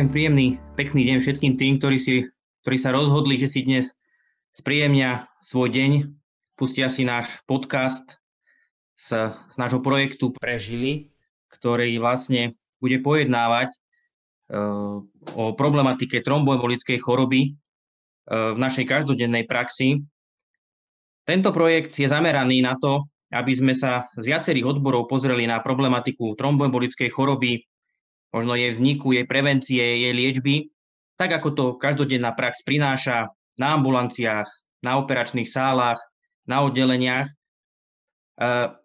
Prajem príjemný, pekný deň všetkým tým, ktorí, si, ktorí sa rozhodli, že si dnes spríjemnia svoj deň, pustia si náš podcast z, z nášho projektu Prežili, ktorý vlastne bude pojednávať uh, o problematike tromboembolickej choroby uh, v našej každodennej praxi. Tento projekt je zameraný na to, aby sme sa z viacerých odborov pozreli na problematiku tromboembolickej choroby, možno jej vzniku, jej prevencie, jej liečby, tak ako to každodenná prax prináša na ambulanciách, na operačných sálach, na oddeleniach,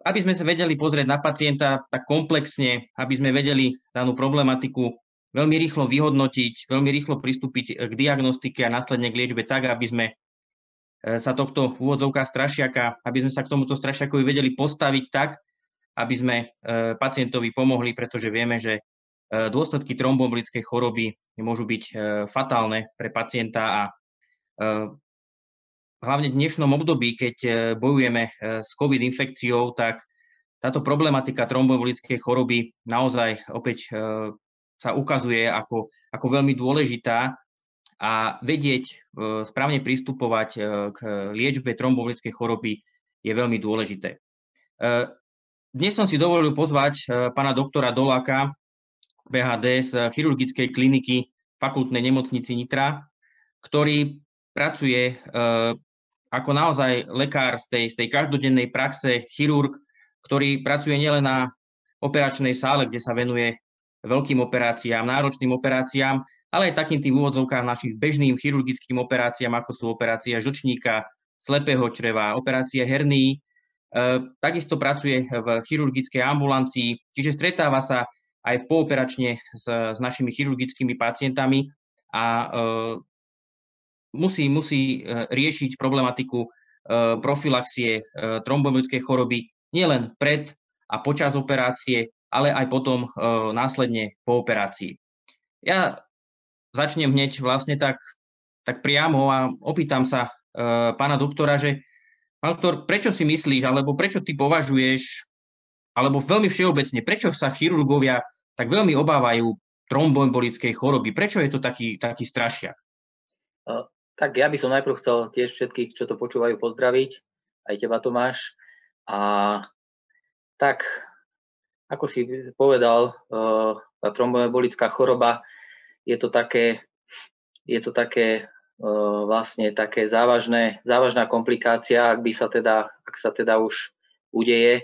aby sme sa vedeli pozrieť na pacienta tak komplexne, aby sme vedeli danú problematiku veľmi rýchlo vyhodnotiť, veľmi rýchlo pristúpiť k diagnostike a následne k liečbe tak, aby sme eh, sa tohto úvodzovka strašiaka, aby sme sa k tomuto strašiakovi vedeli postaviť tak, aby sme eh, pacientovi pomohli, pretože vieme, že E, dôsledky tromboembolickej choroby môžu byť e, fatálne pre pacienta a e, hlavne v dnešnom období, keď bojujeme s COVID infekciou, tak táto problematika tromboembolickej choroby naozaj opäť sa ukazuje ako, ako veľmi dôležitá a vedieť správne pristupovať k liečbe tromboembolickej choroby je veľmi dôležité. Dnes som si dovolil pozvať pána doktora Doláka, PHD z chirurgickej kliniky fakultnej nemocnici Nitra, ktorý pracuje e, ako naozaj lekár z tej, z tej každodennej praxe, chirurg, ktorý pracuje nielen na operačnej sále, kde sa venuje veľkým operáciám, náročným operáciám, ale aj takým tým úvodzovkám našich bežným chirurgickým operáciám, ako sú operácia žlčníka, slepého čreva, operácie herní. E, takisto pracuje v chirurgickej ambulancii, čiže stretáva sa aj pooperačne s, s našimi chirurgickými pacientami a e, musí, musí e, riešiť problematiku e, profilaxie tromboembolickej choroby nielen pred a počas operácie, ale aj potom následne po operácii. Ja začnem hneď vlastne tak, tak priamo a opýtam sa pána doktora, že pán doktor, prečo si myslíš, alebo prečo ty považuješ, alebo veľmi všeobecne, prečo sa chirurgovia tak veľmi obávajú tromboembolickej choroby. Prečo je to taký, taký strašiak? Tak ja by som najprv chcel tiež všetkých, čo to počúvajú, pozdraviť. Aj teba, Tomáš. A tak, ako si povedal, tá tromboembolická choroba je to také, je to také vlastne také závažné, závažná komplikácia, ak by sa teda, ak sa teda už udeje.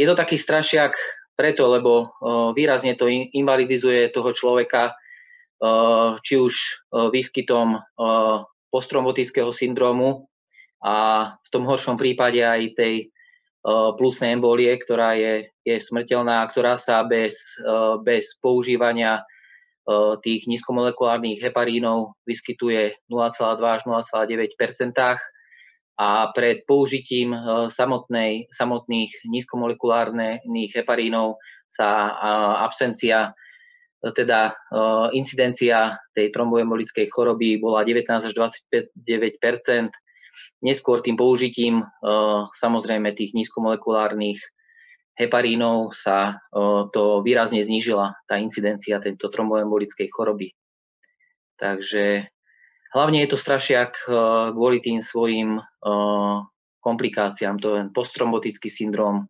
Je to taký strašiak preto, lebo výrazne to invalidizuje toho človeka, či už výskytom postrombotického syndromu a v tom horšom prípade aj tej plusnej embolie, ktorá je, je smrteľná, ktorá sa bez, bez používania tých nízkomolekulárnych heparínov vyskytuje 0,2 až 0,9 a pred použitím e, samotnej, samotných nízkomolekulárnych heparínov sa absencia, e, teda e, incidencia tej tromboembolickej choroby bola 19 až 29 Neskôr tým použitím samozrejme tých nízkomolekulárnych heparínov sa to výrazne znížila, tá incidencia tejto tromboembolickej choroby. Takže Hlavne je to strašiak eh, kvôli tým svojim eh, komplikáciám, to je postrombotický syndrom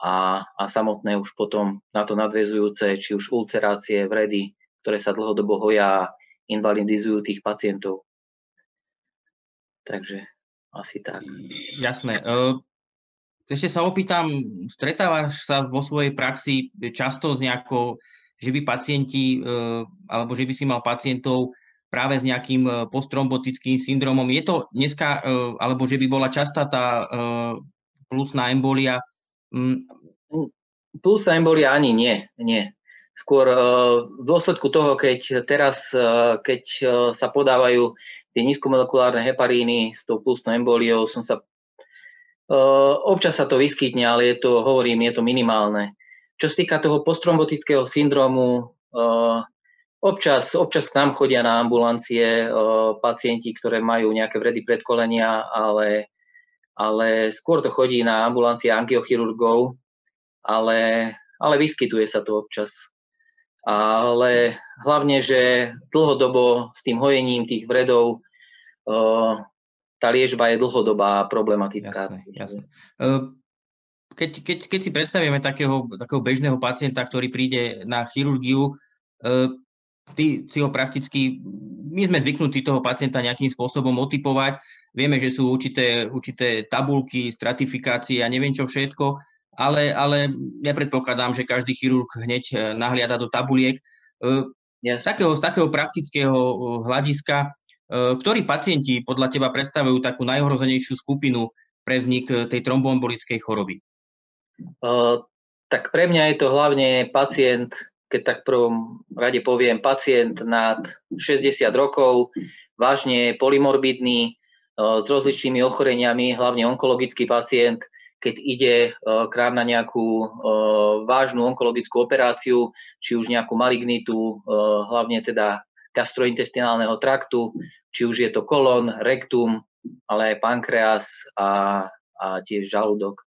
a, a samotné už potom na to nadvezujúce, či už ulcerácie, vredy, ktoré sa dlhodobo hoja a invalidizujú tých pacientov. Takže asi tak. Jasné. Eh, ešte sa opýtam, stretávaš sa vo svojej praxi často s nejakou, že by pacienti, alebo že by si mal pacientov, práve s nejakým e, postrombotickým syndromom. Je to dneska, e, alebo že by bola častá tá e, plusná embolia? Mm. Plusná embolia ani nie, nie. Skôr v dôsledku toho, keď teraz, keď sa podávajú tie nízkomolekulárne heparíny s tou plusnou emboliou, som sa občas sa to vyskytne, ale je to, hovorím, je to minimálne. Čo sa týka toho postrombotického syndromu, Občas, občas k nám chodia na ambulancie o, pacienti, ktoré majú nejaké vredy predkolenia, ale, ale skôr to chodí na ambulancie angiochirurgov, ale, ale vyskytuje sa to občas. ale hlavne, že dlhodobo s tým hojením tých vredov tá liežba je dlhodobá a problematická. Jasné, jasné. Keď, keď, keď si predstavíme takého, takého bežného pacienta, ktorý príde na chirurgiu, ty si ho prakticky, my sme zvyknutí toho pacienta nejakým spôsobom otypovať, vieme, že sú určité, určité tabulky, stratifikácie a neviem čo všetko, ale, ale nepredpokladám, že každý chirurg hneď e, nahliada do tabuliek. Yes. Z, takého, z takého praktického e, hľadiska, ktorí pacienti podľa teba predstavujú takú najhrozenejšiu skupinu pre vznik tej tromboembolickej choroby? Uh, tak pre mňa je to hlavne pacient, keď tak prvom rade poviem, pacient nad 60 rokov, vážne polymorbidný, s rozličnými ochoreniami, hlavne onkologický pacient, keď ide k nám na nejakú vážnu onkologickú operáciu, či už nejakú malignitu, hlavne teda gastrointestinálneho traktu, či už je to kolon, rektum, ale aj pankreas a, a tiež žalúdok.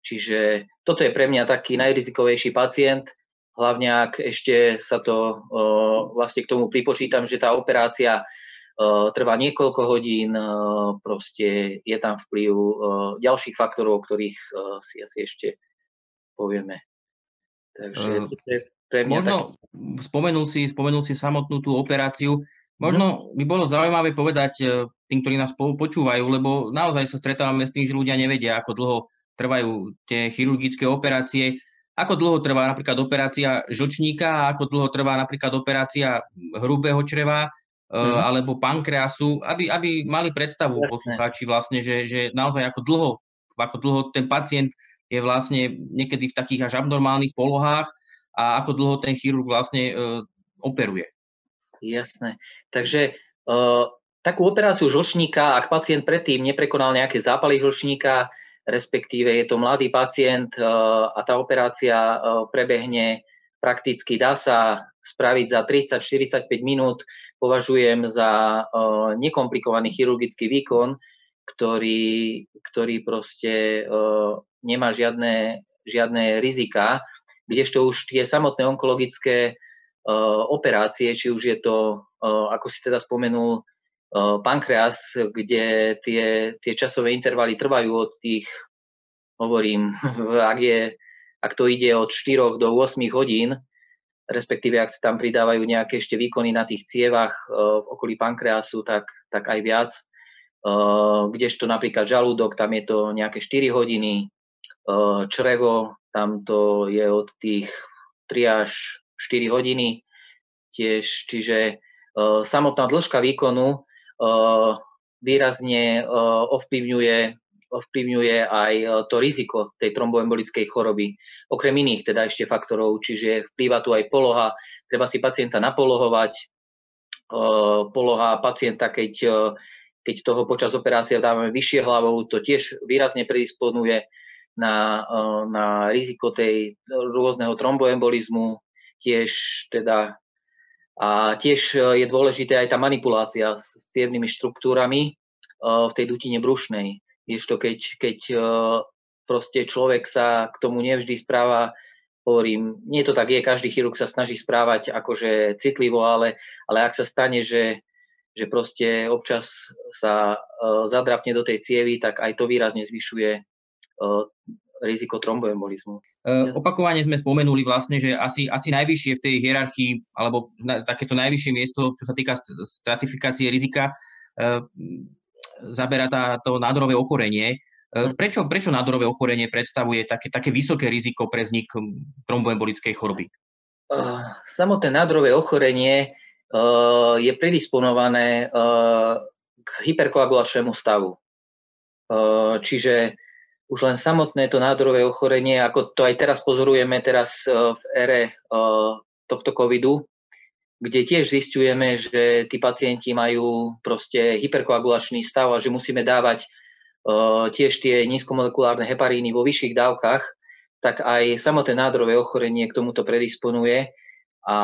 Čiže toto je pre mňa taký najrizikovejší pacient, hlavne ak ešte sa to vlastne k tomu pripočítam, že tá operácia trvá niekoľko hodín, proste je tam vplyv ďalších faktorov, o ktorých si asi ešte povieme. Takže to je pre mňa Možno tak... spomenul, si, spomenul si samotnú tú operáciu. Možno by bolo zaujímavé povedať tým, ktorí nás počúvajú, lebo naozaj sa stretávame s tým, že ľudia nevedia, ako dlho trvajú tie chirurgické operácie, ako dlho trvá napríklad operácia žočníka a ako dlho trvá napríklad operácia hrubého čreva mm. alebo pankreasu, aby, aby mali predstavu Jasne. poslucháči vlastne, že, že naozaj ako dlho, ako dlho ten pacient je vlastne niekedy v takých až abnormálnych polohách a ako dlho ten chirurg vlastne uh, operuje. Jasné. Takže uh, takú operáciu žlčníka, ak pacient predtým neprekonal nejaké zápaly žlčníka, respektíve je to mladý pacient uh, a tá operácia uh, prebehne prakticky dá sa spraviť za 30-45 minút, považujem za uh, nekomplikovaný chirurgický výkon, ktorý, ktorý proste nemá žiadne, žiadne rizika, kdežto už tie samotné onkologické operácie, či už je to, ako si teda spomenul, pankreas, kde tie, tie časové intervaly trvajú od tých, hovorím, ak je ak to ide od 4 do 8 hodín, respektíve ak sa tam pridávajú nejaké ešte výkony na tých cievach uh, v okolí pankreasu, tak, tak aj viac. Uh, kdežto napríklad žalúdok, tam je to nejaké 4 hodiny, črevo, tam to je od tých 3 až 4 hodiny tiež, čiže samotná dĺžka výkonu výrazne uh, ovplyvňuje ovplyvňuje aj e, to riziko tej tromboembolickej choroby, okrem iných teda ešte faktorov, čiže vplýva tu aj poloha, treba si pacienta napolohovať, poloha pacienta, keď, keď toho počas operácie dávame vyššie hlavou, to tiež výrazne predisponuje na, na riziko tej rôzneho tromboembolizmu, tiež teda a tiež je dôležité aj tá manipulácia s cievnymi štruktúrami v tej dutine brušnej. Kdežto keď, keď e, proste človek sa k tomu nevždy správa, hovorím, nie to tak je, každý chirurg sa snaží správať akože citlivo, ale, ale ak sa stane, že, že proste občas sa zadrapne do tej cievy, tak aj to výrazne zvyšuje riziko tromboembolizmu. Uh, opakovane sme spomenuli vlastne, že asi, asi najvyššie v tej hierarchii, alebo na, takéto najvyššie miesto, čo sa týka stratifikácie rizika, uh, zaberá tá, to nádorové ochorenie. E, hm. Prečo, prečo nádorové ochorenie predstavuje také, také vysoké riziko pre vznik tromboembolickej choroby? Samotné nádorové ochorenie je predisponované k hyperkoagulačnému stavu. Čiže už len samotné to nádorové ochorenie, ako to aj teraz pozorujeme teraz v ére tohto covidu, kde tiež zistujeme, že tí pacienti majú proste hyperkoagulačný stav a že musíme dávať uh, tiež tie nízkomolekulárne heparíny vo vyšších dávkach, tak aj samotné nádorové ochorenie k tomuto predisponuje a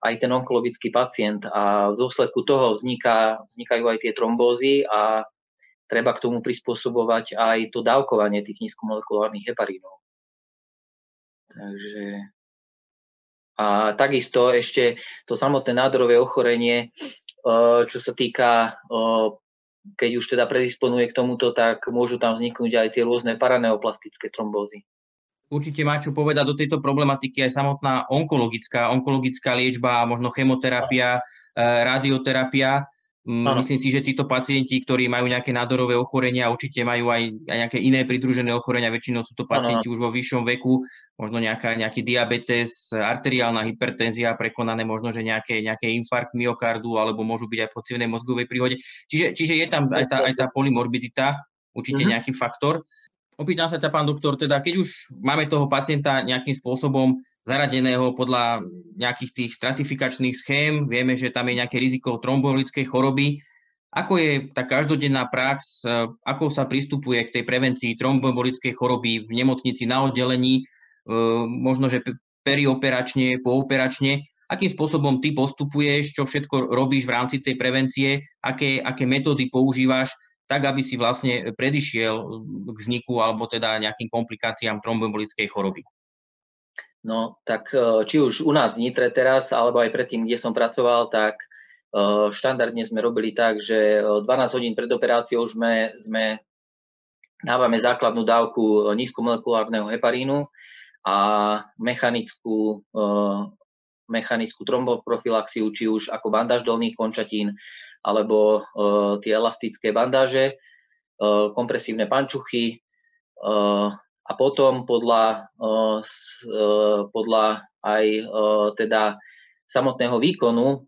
aj ten onkologický pacient. A v dôsledku toho vzniká, vznikajú aj tie trombózy a treba k tomu prispôsobovať aj to dávkovanie tých nízkomolekulárnych heparínov. Takže A takisto ešte to samotné nádorové ochorenie, čo sa týka, keď už teda predisponuje k tomuto, tak môžu tam vzniknúť aj tie rôzne paraneoplastické trombózy. Určite má čo povedať do tejto problematiky aj samotná onkologická, onkologická liečba, možno chemoterapia, radioterapia. Ano. Myslím si, že títo pacienti, ktorí majú nejaké nádorové ochorenia, určite majú aj, aj nejaké iné pridružené ochorenia, väčšinou sú to pacienti ano. už vo vyššom veku, možno nejaká, nejaký diabetes, arteriálna hypertenzia, prekonané možno, že nejaké, nejaké infarkt myokardu, alebo môžu byť aj po cievnej mozgovej príhode. Čiže, čiže je tam aj tá, aj tá polymorbidita, určite uh-huh. nejaký faktor. Opýtam sa ťa, pán doktor, teda keď už máme toho pacienta nejakým spôsobom zaradeného podľa nejakých tých stratifikačných schém. Vieme, že tam je nejaké riziko tromboembolickej choroby. Ako je tá každodenná prax, e, ako sa pristupuje k tej prevencii tromboembolickej choroby v nemocnici na oddelení, e, možno, že perioperačne, pooperačne, akým spôsobom ty postupuješ, čo všetko robíš v rámci tej prevencie, aké, aké metódy používaš, tak aby si vlastne predišiel k vzniku alebo teda nejakým komplikáciám tromboembolickej choroby. No, tak e, či už u nás v Nitre teraz, alebo aj predtým, kde som pracoval, tak e, štandardne sme robili tak, že 12 hodín pred operáciou sme, sme dávame základnú dávku nízkomolekulárneho heparínu a mechanickú, e, mechanickú tromboprofilaxiu, či už ako bandáž dolných končatín, alebo tie elastické bandáže, kompresívne pančuchy, a potom podľa, eh, eh, podľa aj eh, teda samotného výkonu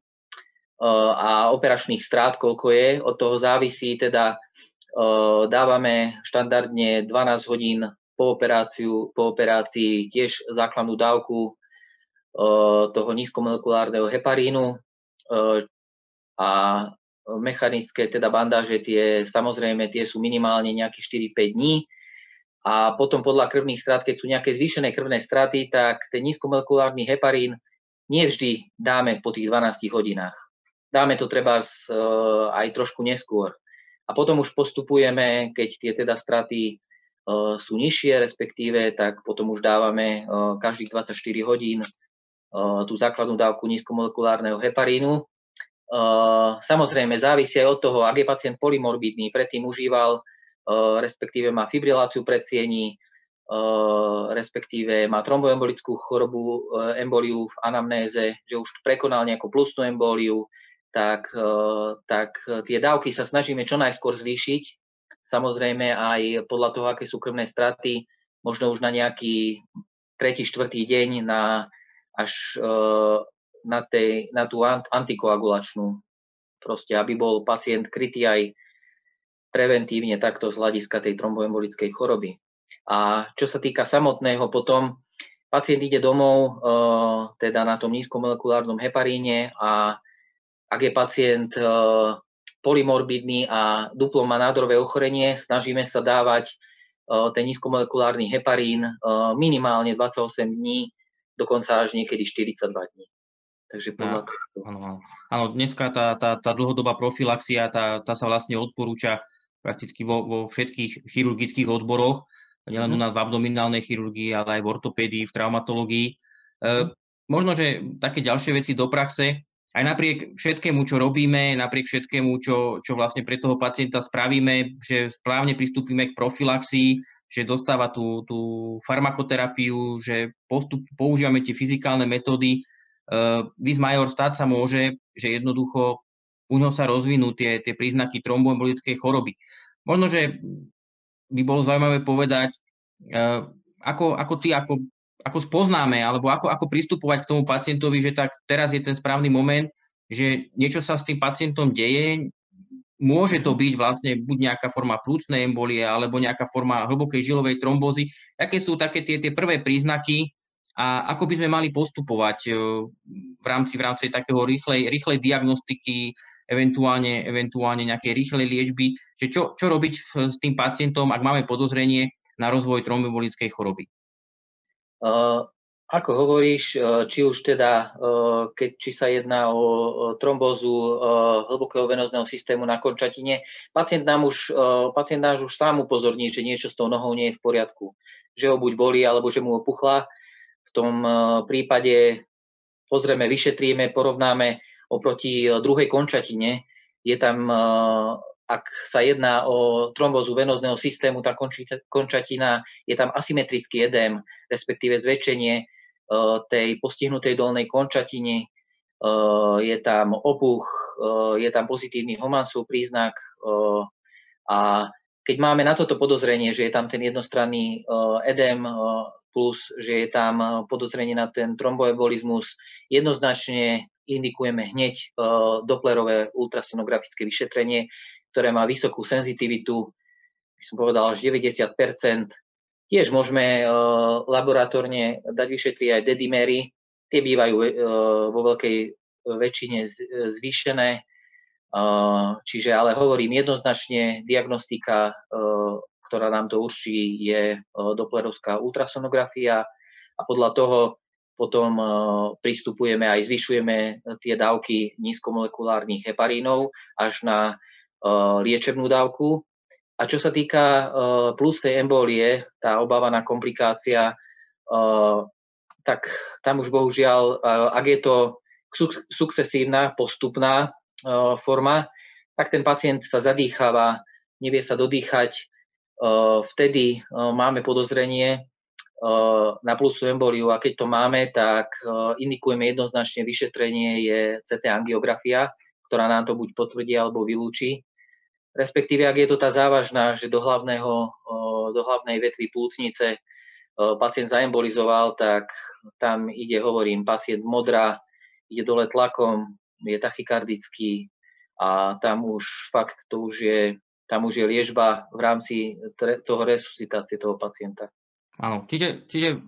a operačných strát, koľko je, od toho závisí, teda dávame štandardne 12 hodín po, operáciu, po operácii tiež základnú dávku toho nízkomolekulárneho heparínu a mechanické teda bandáže tie samozrejme tie sú minimálne nejakých 4-5 dní a potom podľa krvných strát, keď sú nejaké zvýšené krvné straty, tak ten nízkomolekulárny heparín nevždy dáme po tých 12 hodinách. Dáme to treba z, e, aj trošku neskôr. A potom už postupujeme, keď tie teda straty uh, sú nižšie, respektíve, tak potom už dávame uh, každých 24 hodín tú základnú dávku nízkomolekulárneho heparínu. Samozrejme, závisí aj od toho, ak je pacient polymorbidný, predtým užíval respektíve má fibriláciu predsiení, eh, respektíve má tromboembolickú chorobu, eh, emboliu v anamnéze, že už prekonal nejakú plusnú emboliu, tak, tak tie dávky sa snažíme čo najskôr zvýšiť. Samozrejme aj podľa toho, aké sú krvné straty, možno už na nejaký tretí, štvrtý deň na, až na, tej, na tú antikoagulačnú, proste, aby bol pacient krytý aj preventívne takto z hľadiska tej tromboembolickej choroby. A čo sa týka samotného, potom pacient ide domov e, teda na tom nízkomolekulárnom heparíne a ak je pacient e, polymorbidný a duplo má nádorové ochorenie, snažíme sa dávať e, ten nízkomolekulárny heparín minimálne 28 dní, dokonca až niekedy 42 dní. Takže podľa áno, áno. dneska tá, tá, tá dlhodobá profilaxia, tá, tá sa vlastne odporúča prakticky vo, vo všetkých chirurgických odboroch, nielen u mhm. nás v abdominálnej chirurgii, ale aj v ortopédii, v traumatológii. E, možno, že také ďalšie veci do praxe, aj napriek všetkému, čo robíme, napriek všetkému, čo, čo vlastne pre toho pacienta spravíme, že správne pristúpime k profilaxii, že dostáva tú, tú farmakoterapiu, že postup, používame tie fyzikálne metódy. Uh, vis major stať sa môže, že jednoducho u ňoho sa rozvinú tie, tie príznaky tromboembolickej choroby. Možno, že by bolo zaujímavé povedať, uh, ako, ako ty, ako, ako spoznáme, alebo ako, ako pristupovať k tomu pacientovi, že tak teraz je ten správny moment, že niečo sa s tým pacientom deje, môže to byť vlastne buď nejaká forma plúcnej embolie, alebo nejaká forma hlbokej žilovej trombózy. Aké sú také tie, tie prvé príznaky a ako by sme mali postupovať e, v rámci, v rámci takého rýchlej, rýchlej diagnostiky, eventuálne, eventuálne nejaké rýchlej liečby, že čo, čo robiť s tým pacientom, ak máme podozrenie na rozvoj trombembolickej choroby? Uh, ako hovoríš, či už teda, keď, či sa jedná o trombózu hlbokého venozného systému na končatine, pacient nám už, pacient nám už sám upozorní, že niečo s tou nohou nie je v poriadku. Že ho buď bolí, alebo že mu opuchla. V tom prípade pozrieme, vyšetríme, porovnáme oproti druhej končatine, je tam, ak sa jedná o trombozu venozného systému, tá končatina, je tam asymetrický edém, respektíve zväčšenie tej postihnutej dolnej končatiny, je tam opuch, je tam pozitívny Homansov príznak a keď máme na toto podozrenie, že je tam ten jednostranný edém plus, že je tam podozrenie na ten tromboembolizmus, jednoznačne indikujeme hneď doplerové ultrasonografické vyšetrenie, ktoré má vysokú senzitivitu, by som povedal až 90% Tiež môžeme laboratórne dať vyšetriť aj dedimery, tie bývajú vo veľkej väčšine zvýšené, Čiže ale hovorím jednoznačne, diagnostika, ktorá nám to určí, je doplerovská ultrasonografia. A podľa toho potom pristupujeme aj zvyšujeme tie dávky nízkomolekulárnych heparínov až na liečebnú dávku. A čo sa týka plúcnej embolie, tá obávaná komplikácia, tak tam už bohužiaľ, ak je to sukcesívna, postupná forma, tak ten pacient sa zadýcháva, nevie sa dodýchať. Vtedy máme podozrenie na plusú emboliu a keď to máme, tak indikujeme jednoznačne vyšetrenie je CT angiografia, ktorá nám to buď potvrdí alebo vylúči. Respektíve, ak je to tá závažná, že do, hlavného, do hlavnej vetvy plúcnice pacient zaembolizoval, tak tam ide, hovorím, pacient modrá, ide dole tlakom, je tachykardický a tam už fakt to už je, tam už je liežba v rámci toho resuscitácie toho pacienta. Áno, čiže, čiže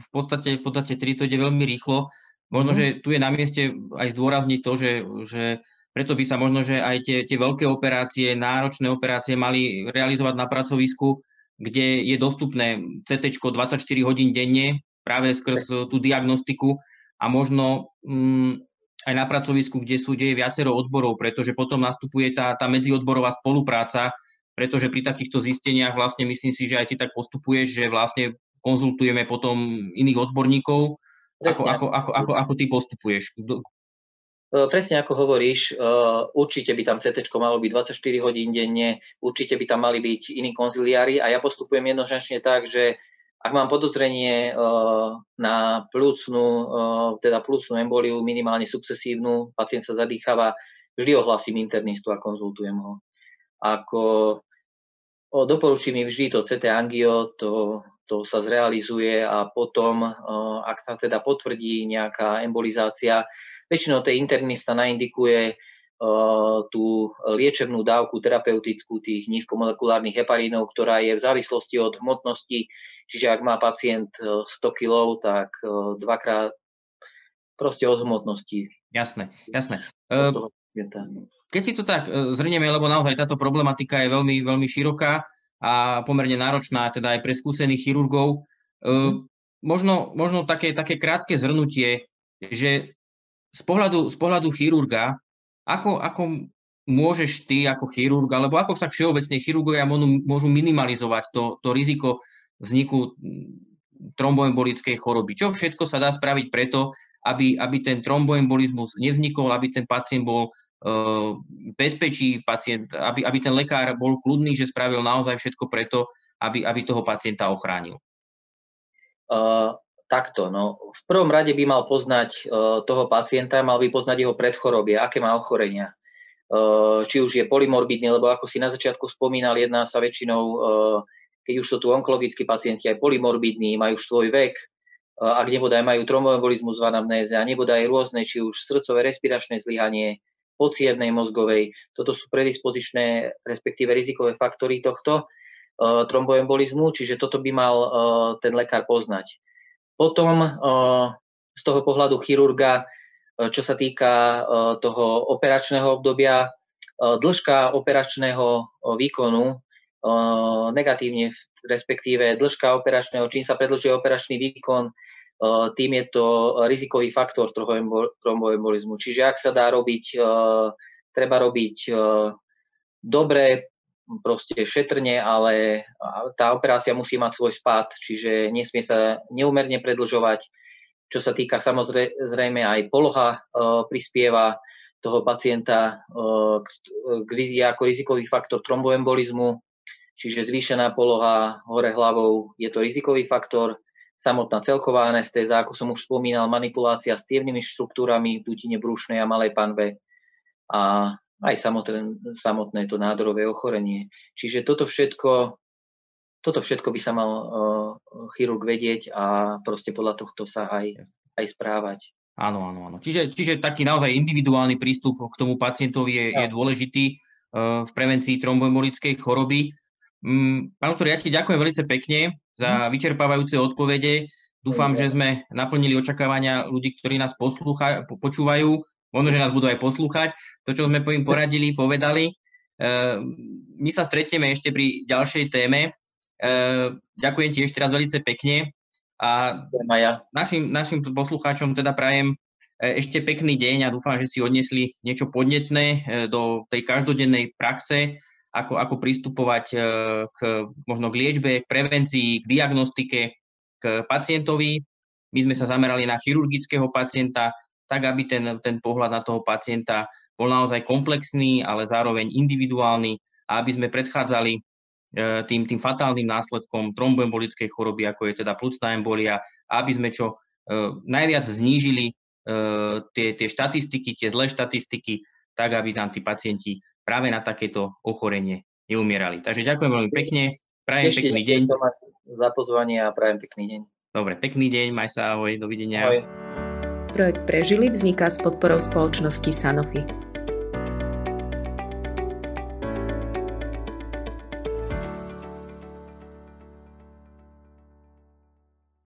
v podstate, v podstate 3 to ide veľmi rýchlo. Možno, mm. že tu je na mieste aj zdôrazniť to, že, že preto by sa možno, že aj tie, tie veľké operácie, náročné operácie mali realizovať na pracovisku, kde je dostupné CT 24 hodín denne práve skrz tú diagnostiku a možno mm, aj na pracovisku, kde sú deje viacero odborov, pretože potom nastupuje tá, tá medziodborová spolupráca, pretože pri takýchto zisteniach vlastne myslím si, že aj ty tak postupuješ, že vlastne konzultujeme potom iných odborníkov. Ako, ako, ako, ako, ako ty postupuješ? E, presne ako hovoríš, e, určite by tam CT malo byť 24 hodín denne, určite by tam mali byť iní konziliári a ja postupujem jednoznačne tak, že ak mám podozrenie uh, na plúcnu, teda plúcnu emboliu, minimálne sukcesívnu, pacient sa zadýchava, vždy ohlasím internistu a konzultujem ho. Ako o, doporučím mi vždy to CT angio, to, to sa zrealizuje a potom, uh, ak sa teda potvrdí nejaká embolizácia, väčšinou tej internista naindikuje tú liečebnú dávku terapeutickú tých nízkomolekulárnych heparínov, ktorá je v závislosti od hmotnosti. Čiže ak má pacient 100 kg, tak dvakrát proste od hmotnosti. Jasné, jasné. Keď si to tak zhrnieme, lebo naozaj táto problematika je veľmi, veľmi široká a pomerne náročná teda aj pre skúsených chirurgov, mm. možno, možno také, také krátke zhrnutie, že z pohľadu, z pohľadu chirurga ako, ako môžeš ty ako chirurg, alebo ako sa všeobecne chirurgovia môžu minimalizovať to, to riziko vzniku tromboembolickej choroby? Čo všetko sa dá spraviť preto, aby, aby ten tromboembolizmus nevznikol, aby ten pacient bol uh, bezpečí, pacient, aby, aby ten lekár bol kľudný, že spravil naozaj všetko preto, aby, aby toho pacienta ochránil? Uh, Takto, no v prvom rade by mal poznať uh, toho pacienta, mal by poznať jeho predchorobie, aké má ochorenia. Či už je polymorbidný, lebo ako si na začiatku spomínal, jedná sa väčšinou, keď už sú tu onkologickí pacienti aj polymorbidní, majú už svoj vek, ak nebodaj majú tromboembolizmus v anamnéze a nebodaj rôzne, či už srdcové respiračné zlyhanie, pocievnej mozgovej. Toto sú predispozičné, respektíve rizikové faktory tohto tromboembolizmu, čiže toto by mal ten lekár poznať. Potom z toho pohľadu chirurga, čo sa týka toho operačného obdobia, dĺžka operačného výkonu negatívne, respektíve dĺžka operačného, čím sa predlžuje operačný výkon, tým je to rizikový faktor tromboembolizmu. Čiže ak sa dá robiť, treba robiť dobre, proste šetrne, ale tá operácia musí mať svoj spad, čiže nesmie sa neumerne predlžovať. čo sa týka samozrejme aj poloha prispieva toho pacienta ako rizikový faktor tromboembolizmu, čiže zvýšená poloha hore hlavou je to rizikový faktor, samotná celková anestéza, ako som už spomínal, manipulácia s tievnými štruktúrami v dutine brúšnej a malej panve a aj samotné, samotné to nádorové ochorenie. Čiže toto všetko, toto všetko by sa mal uh, chirurg vedieť a proste podľa tohto sa aj, aj správať. Áno, áno, áno. Čiže, čiže taký naozaj individuálny prístup k tomu pacientovi je, je dôležitý uh, v prevencii tromboembolickej choroby. Um, pán doktor, ja ti ďakujem veľmi pekne za mhm. vyčerpávajúce odpovede. Dúfam, že sme naplnili očakávania ľudí, ktorí nás poslúcha, počúvajú. Možno, že nás budú aj poslúchať. To, čo sme po im poradili, povedali. Uh, my sa stretneme ešte pri ďalšej téme. Uh, ďakujem ti ešte raz veľmi pekne. A našim, našim poslucháčom teda prajem e, ešte pekný deň a dúfam, že si odnesli niečo podnetné e, do tej každodennej praxe, ako, ako pristupovať e, k, možno k liečbe, k prevencii, k diagnostike, k pacientovi. My sme sa zamerali na chirurgického pacienta, tak aby ten, ten pohľad na toho pacienta bol naozaj komplexný, ale zároveň individuálny a aby sme predchádzali E, tým, tým fatálnym následkom tromboembolickej choroby, ako je teda plucná embolia, aby sme čo e, najviac znížili tie, tie štatistiky, tie zlé štatistiky, tak aby nám tí pacienti práve na takéto ochorenie neumierali. Takže ďakujem veľmi pekne, prajem Ešte pekný deň. Za pozvanie a prajem pekný deň. Dobre, pekný deň, maj sa, ahoj, dovidenia. Ahoj. Projekt Prežili vzniká s podporou spoločnosti Sanofi.